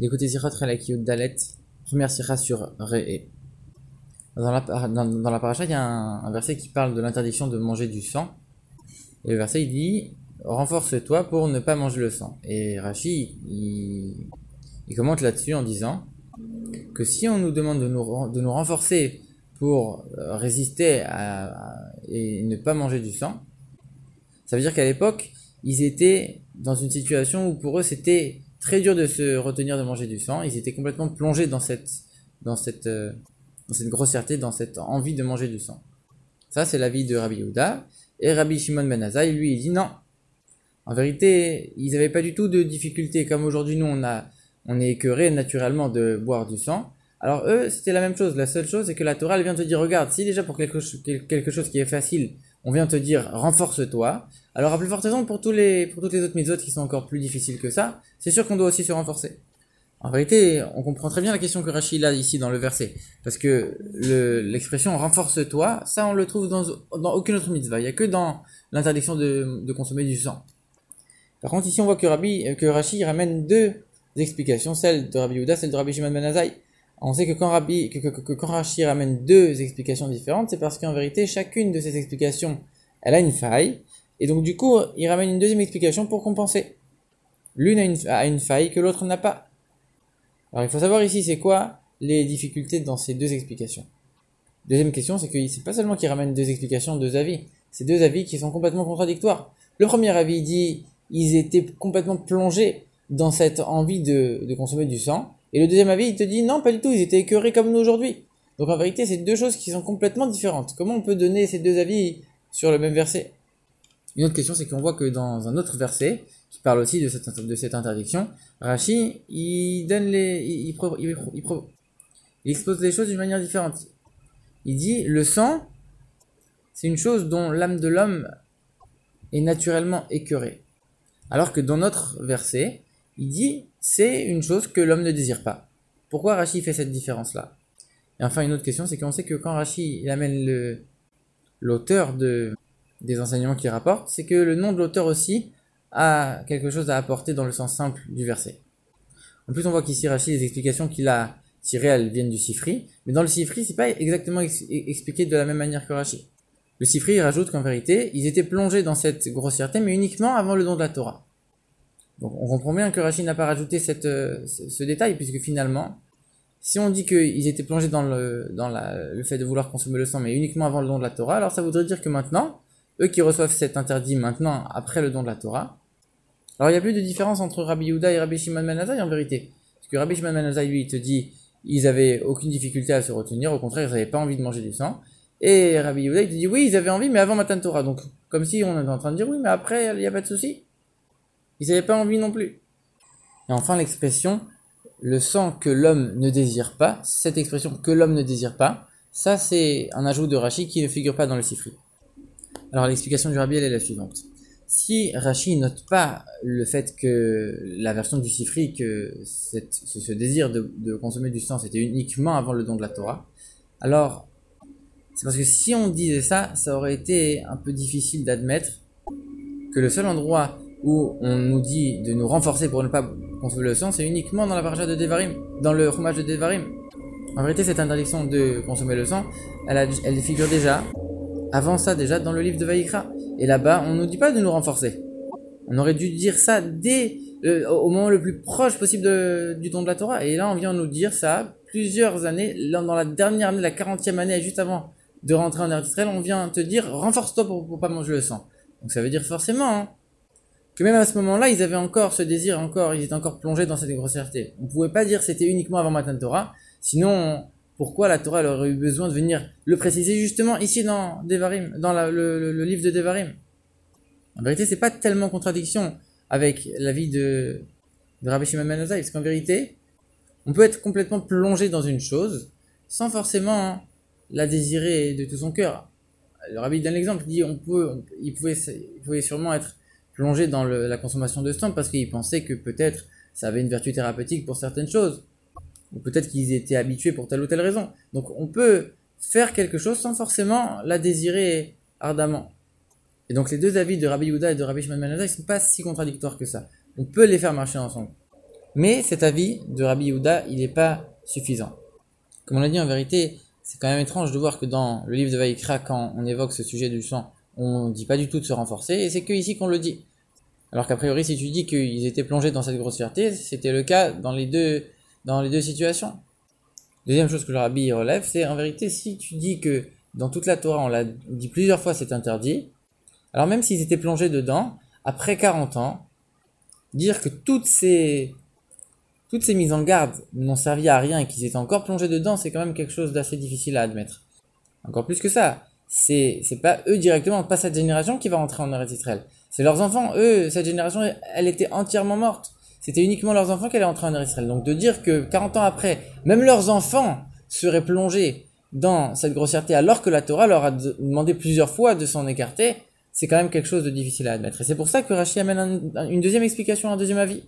Écoutez Sirot Relakiyut Dalet, première sira sur Re'e. Dans la, dans, dans la paracha, il y a un, verset qui parle de l'interdiction de manger du sang. Et le verset, il dit Renforce-toi pour ne pas manger le sang. Et Rashi, il, il commente là-dessus en disant que si on nous demande de nous, de nous renforcer pour euh, résister à, et ne pas manger du sang, ça veut dire qu'à l'époque, ils étaient dans une situation où pour eux c'était très dur de se retenir de manger du sang. Ils étaient complètement plongés dans cette, dans cette, euh, dans cette grossièreté, dans cette envie de manger du sang. Ça, c'est l'avis de Rabbi Yehuda. Et Rabbi Shimon Ben Azai, lui, il dit non. En vérité, ils n'avaient pas du tout de difficulté. Comme aujourd'hui, nous, on, a, on est écœuré naturellement de boire du sang. Alors eux, c'était la même chose. La seule chose, c'est que la Torah, vient te dire, regarde, si déjà pour quelque chose qui est facile, on vient te dire renforce-toi. Alors à plus forte raison pour tous les toutes les autres mitzvot qui sont encore plus difficiles que ça, c'est sûr qu'on doit aussi se renforcer. En vérité, on comprend très bien la question que Rachid a ici dans le verset, parce que l'expression renforce-toi, ça on le trouve dans, aucune autre mitzvah. Il n'y a que dans l'interdiction de, consommer du sang. Par contre, ici on voit que Rabbi que Rachid ramène deux explications, celle de Rabbi Yehuda, celle de Rabbi Shimon Ben Azai. On sait que quand que, que, Rashi ramène deux explications différentes, c'est parce qu'en vérité, chacune de ces explications, elle a une faille, et donc du coup, il ramène une deuxième explication pour compenser. L'une a une, a une faille que l'autre n'a pas. Alors il faut savoir ici, c'est quoi les difficultés dans ces deux explications. Deuxième question, c'est que c'est pas seulement qu'il ramène deux explications, deux avis, c'est deux avis qui sont complètement contradictoires. Le premier avis dit, ils étaient complètement plongés dans cette envie de, de consommer du sang, et le deuxième avis, il te dit non, pas du tout, ils étaient écœurés comme nous aujourd'hui. Donc en vérité, c'est deux choses qui sont complètement différentes. Comment on peut donner ces deux avis sur le même verset? Une autre question, c'est qu'on voit que dans un autre verset, qui parle aussi de cette, interdiction, Rashi, il, il expose les choses d'une manière différente. Il dit, le sang, c'est une chose dont l'âme de l'homme est naturellement écœurée. Alors que dans notre verset, il dit c'est une chose que l'homme ne désire pas. Pourquoi Rashi fait cette différence-là? Et enfin, une autre question, c'est qu'on sait que quand Rashi il amène le, l'auteur de, des enseignements qu'il rapporte, c'est que le nom de l'auteur aussi a quelque chose à apporter dans le sens simple du verset. En plus, on voit qu'ici Rashi, les explications qu'il a tirées, elles viennent du Sifri, mais dans le Sifri, c'est pas exactement ex expliqué de la même manière que Rashi. Le Sifri rajoute qu'en vérité, ils étaient plongés dans cette grossièreté, mais uniquement avant le don de la Torah. Donc on comprend bien que Rachid n'a pas rajouté cette, euh, ce, détail, puisque finalement, si on dit qu'ils étaient plongés dans, le, dans la, le fait de vouloir consommer le sang, mais uniquement avant le don de la Torah, alors ça voudrait dire que maintenant, eux qui reçoivent cet interdit maintenant, après le don de la Torah, alors il n'y a plus de différence entre Rabbi Yehuda et Rabbi Shimon Ben en vérité. Parce que Rabbi Shimon Ben lui, il te dit, ils avaient aucune difficulté à se retenir, au contraire, ils n'avaient pas envie de manger du sang. Et Rabbi Yehuda, il te dit, oui, ils avaient envie, mais avant Matan Torah. Donc, comme si on était en train de dire, oui, mais après, il n'y a pas de souci. Ils n'avaient pas envie non plus. Et enfin, l'expression le sang que l'homme ne désire pas, cette expression que l'homme ne désire pas, ça c'est un ajout de Rashi qui ne figure pas dans le Sifri. Alors l'explication du Rabbi elle est la suivante. Si Rashi note pas le fait que la version du Sifri, que ce, désir de, de, consommer du sang c'était uniquement avant le don de la Torah, alors c'est parce que si on disait ça, ça aurait été un peu difficile d'admettre que le seul endroit où on nous dit de nous renforcer pour ne pas consommer le sang, c'est uniquement dans la paracha de Devarim, dans le fromage de Devarim. En vérité, cette interdiction de consommer le sang, elle, figure déjà, avant ça déjà, dans le livre de Vaïkra. Et là-bas, on nous dit pas de nous renforcer. On aurait dû dire ça dès le, au moment le plus proche possible de, du don de la Torah. Et là, on vient nous dire ça plusieurs années, dans la dernière année, la 40e année, juste avant de rentrer en Eretz on vient te dire renforce-toi pour, pour pas manger le sang. Donc ça veut dire forcément hein, que même à ce moment-là, ils avaient encore ce désir, encore, ils étaient encore plongés dans cette grossièreté. On pouvait pas dire c'était uniquement avant Matan Torah, sinon, pourquoi la Torah aurait eu besoin de venir le préciser justement ici dans Devarim, dans le, le, livre de Devarim? En vérité, c'est pas tellement contradiction avec la vie de, Rabbi Shimon Ben parce qu'en vérité, on peut être complètement plongé dans une chose sans forcément la désirer de tout son cœur. Le Rabbi donne l'exemple, il dit on peut, il pouvait sûrement être plongé dans la consommation de sang parce qu'ils pensaient que peut-être ça avait une vertu thérapeutique pour certaines choses. Ou peut-être qu'ils étaient habitués pour telle ou telle raison. Donc on peut faire quelque chose sans forcément la désirer ardemment. Et donc les deux avis de Rabbi Yehuda et de Rabbi Shimon Ben ne sont pas si contradictoires que ça. On peut les faire marcher ensemble. Mais cet avis de Rabbi Yehuda, il n'est pas suffisant. Comme on l'a dit, en vérité, c'est quand même étrange de voir que dans le livre de Vaïkra, quand on évoque ce sujet du sang, on ne dit pas du tout de se renforcer, et c'est que ici qu'on le dit. Alors qu'a priori, si tu dis qu'ils étaient plongés dans cette grossièreté, c'était le cas dans les deux, dans les deux situations. Deuxième chose que le rabbi relève, c'est en vérité, si tu dis que dans toute la Torah, on l'a dit plusieurs fois, c'est interdit, alors même s'ils étaient plongés dedans, après 40 ans, dire que toutes ces, toutes ces mises en garde n'ont servi à rien et qu'ils étaient encore plongés dedans, c'est quand même quelque chose d'assez difficile à admettre. Encore plus que ça, c'est, c'est pas eux directement, pas cette génération qui va rentrer en Eretz Israël. C'est leurs enfants, eux, cette génération, elle était entièrement morte. C'était uniquement leurs enfants qui allaient rentrer en Eretz Israël. Donc de dire que 40 ans après, même leurs enfants seraient plongés dans cette grossièreté alors que la Torah leur a demandé plusieurs fois de s'en écarter, c'est quand même quelque chose de difficile à admettre. Et c'est pour ça que Rashi amène une deuxième explication, un deuxième avis.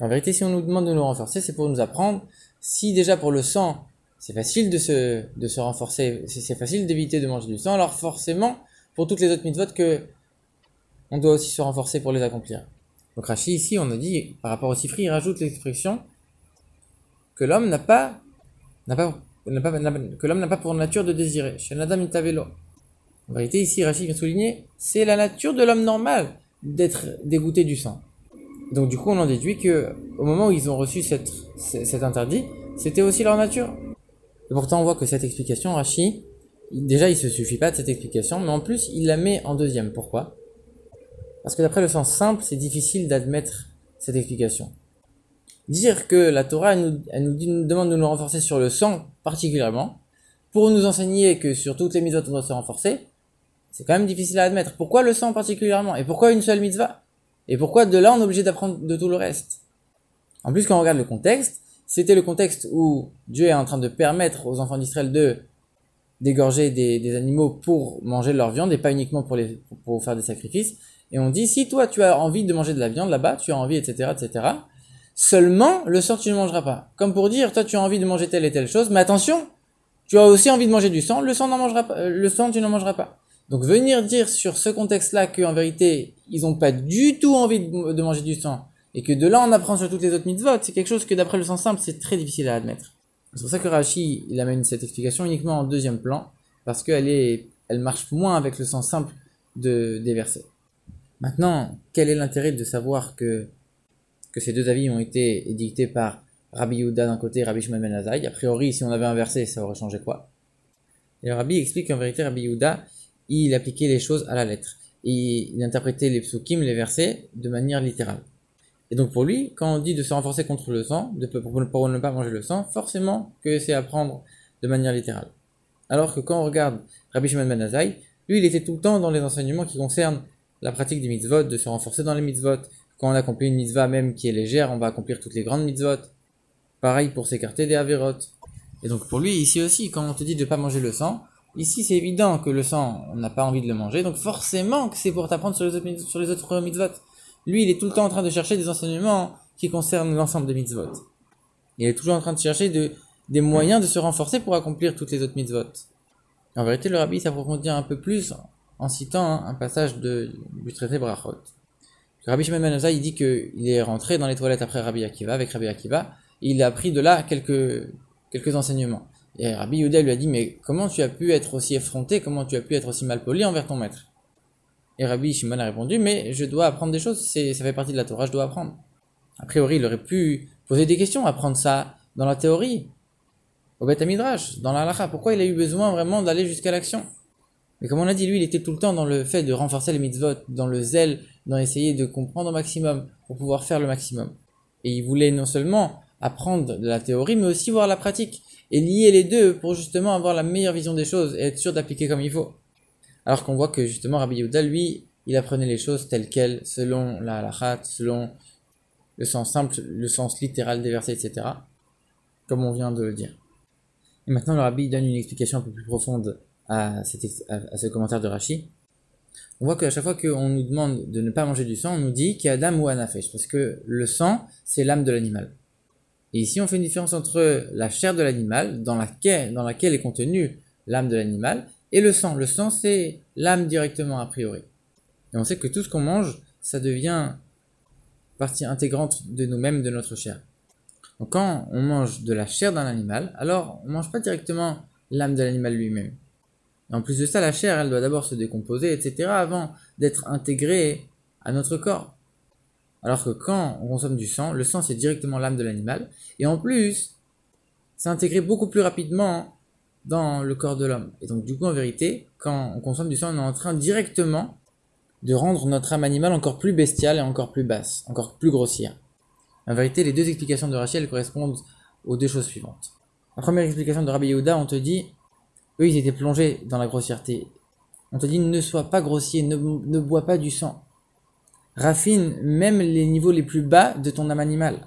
En vérité, si on nous demande de nous renforcer, c'est pour nous apprendre, si déjà pour le sang, c'est facile de se, de se renforcer, c'est facile d'éviter de manger du sang, alors forcément, pour toutes les autres mitzvot que on doit aussi se renforcer pour les accomplir. Donc Rashi ici, on a dit, par rapport au sifri, il rajoute l'expression que l'homme n'a pas, n'a pas, pas, que l'homme n'a pas pour nature de désirer. En vérité, ici, Rachid vient souligner, c'est la nature de l'homme normal d'être dégoûté du sang. Donc du coup, on en déduit que au moment où ils ont reçu cet interdit, c'était aussi leur nature. Et pourtant, on voit que cette explication, Rachid, déjà, il se suffit pas de cette explication, mais en plus, il la met en deuxième. Pourquoi? Parce que d'après le sens simple, c'est difficile d'admettre cette explication. Dire que la Torah, elle nous, elle nous, demande de nous renforcer sur le sang particulièrement, pour nous enseigner que sur toutes les mises on doit se renforcer, c'est quand même difficile à admettre. Pourquoi le sang particulièrement? Et pourquoi une seule mitzvah? Et pourquoi de là on est obligé d'apprendre de tout le reste? En plus, quand on regarde le contexte, c'était le contexte où Dieu est en train de permettre aux enfants d'Israël de d'égorger des, animaux pour manger leur viande et pas uniquement pour, les, pour faire des sacrifices. Et on dit, si toi tu as envie de manger de la viande là-bas, tu as envie, etc., etc., seulement le sang tu ne mangeras pas. Comme pour dire, toi tu as envie de manger telle et telle chose, mais attention, tu as aussi envie de manger du sang, le sang euh, tu n'en mangeras pas. Donc venir dire sur ce contexte-là qu'en vérité, ils n'ont pas du tout envie de, manger du sang, et que de là on apprend sur toutes les autres mitzvot, c'est quelque chose que d'après le sens simple, c'est très difficile à admettre. C'est pour ça que Rashi, il amène cette explication uniquement en deuxième plan, parce qu'elle est, elle marche moins avec le sens simple de, des versets. Maintenant, quel est l'intérêt de savoir que, que ces deux avis ont été édictés par Rabbi Yehuda d'un côté et Rabbi Shimon Ben A priori, si on avait inversé, ça aurait changé quoi? Et Rabbi explique qu'en vérité, Rabbi Yehuda, il appliquait les choses à la lettre. Et il interprétait les psukim, les versets, de manière littérale. Et donc pour lui, quand on dit de se renforcer contre le sang, de, pour, ne pas manger le sang, forcément que c'est à prendre de manière littérale. Alors que quand on regarde Rabbi Shimon Ben lui il était tout le temps dans les enseignements qui concernent la pratique des mitzvot, de se renforcer dans les mitzvot. Quand on accomplit une mitzvah même qui est légère, on va accomplir toutes les grandes mitzvot. Pareil pour s'écarter des avérotes. Et donc pour lui, ici aussi, quand on te dit de ne pas manger le sang, Ici, c'est évident que le sang, on n'a pas envie de le manger, donc forcément que c'est pour t'apprendre sur les autres mitzvot. Lui, il est tout le temps en train de chercher des enseignements qui concernent l'ensemble des mitzvot. Il est toujours en train de chercher de, des moyens de se renforcer pour accomplir toutes les autres mitzvot. En vérité, le rabbi s'approfondit un peu plus en citant un passage de, du traité Brachot. Le rabbi Shimon Ben il dit qu'il est rentré dans les toilettes après Rabbi Akiva, avec Rabbi Akiva, et il a appris de là quelques, quelques enseignements. Et Rabbi Yehuda lui a dit, mais comment tu as pu être aussi effronté, comment tu as pu être aussi mal poli envers ton maître? Et Rabbi Shimon a répondu, mais je dois apprendre des choses, ça fait partie de la Torah, je dois apprendre. A priori, il aurait pu poser des questions, apprendre ça dans la théorie, au Beth Midrash, dans la halakha. Pourquoi il a eu besoin vraiment d'aller jusqu'à l'action? Mais comme on a dit, lui, il était tout le temps dans le fait de renforcer les mitzvot, dans le zèle, dans essayer de comprendre au maximum, pour pouvoir faire le maximum. Et il voulait non seulement apprendre de la théorie, mais aussi voir la pratique et lier les deux pour justement avoir la meilleure vision des choses et être sûr d'appliquer comme il faut. Alors qu'on voit que justement Rabbi Yehuda, lui, il apprenait les choses telles quelles, selon la halakha, selon le sens simple, le sens littéral des versets, etc. Comme on vient de le dire. Et maintenant, le Rabbi donne une explication un peu plus profonde à, ce commentaire de Rashi. On voit qu'à chaque fois qu'on nous demande de ne pas manger du sang, on nous dit qu'il y a dame ou anafesh, parce que le sang, c'est l'âme de l'animal. Et ici, on fait une différence entre la chair de l'animal, dans laquelle, dans laquelle est contenue l'âme de l'animal, et le sang. Le sang, c'est l'âme directement a priori. Et on sait que tout ce qu'on mange, ça devient partie intégrante de nous-mêmes, de notre chair. Donc quand on mange de la chair d'un animal, alors on mange pas directement l'âme de l'animal lui-même. En plus de ça, la chair, elle doit d'abord se décomposer, etc., avant d'être intégrée à notre corps. Alors que quand on consomme du sang, le sang c'est directement l'âme de l'animal, et en plus, c'est intégré beaucoup plus rapidement dans le corps de l'homme. Et donc du coup, en vérité, quand on consomme du sang, on est en train directement de rendre notre âme animale encore plus bestiale et encore plus basse, encore plus grossière. En vérité, les deux explications de Rachel correspondent aux deux choses suivantes. La première explication de Rabbi Yehuda, on te dit, eux ils étaient plongés dans la grossièreté. On te dit, ne sois pas grossier, ne, ne bois pas du sang. Raffine même les niveaux les plus bas de ton âme animale.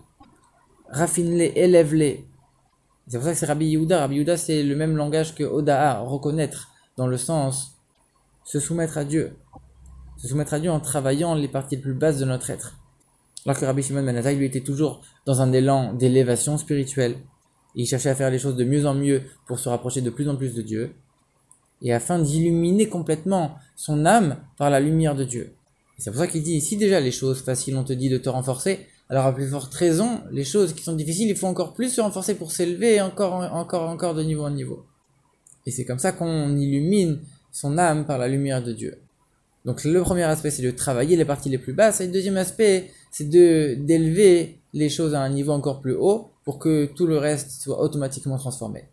Raffine-les, élève-les. C'est pour ça que c'est Rabbi Yehuda. Rabbi Yehuda, c'est le même langage que Oda'a, reconnaître, dans le sens se soumettre à Dieu. Se soumettre à Dieu en travaillant les parties les plus basses de notre être. Alors que Rabbi Shimon Ben lui, était toujours dans un élan d'élévation spirituelle. Il cherchait à faire les choses de mieux en mieux pour se rapprocher de plus en plus de Dieu. Et afin d'illuminer complètement son âme par la lumière de Dieu. C'est pour ça qu'il dit, ici déjà les choses faciles, on te dit de te renforcer, alors à plus forte raison, les choses qui sont difficiles, il faut encore plus se renforcer pour s'élever encore, encore, encore de niveau en niveau. Et c'est comme ça qu'on illumine son âme par la lumière de Dieu. Donc le premier aspect, c'est de travailler les parties les plus basses, et le deuxième aspect, c'est d'élever les choses à un niveau encore plus haut pour que tout le reste soit automatiquement transformé.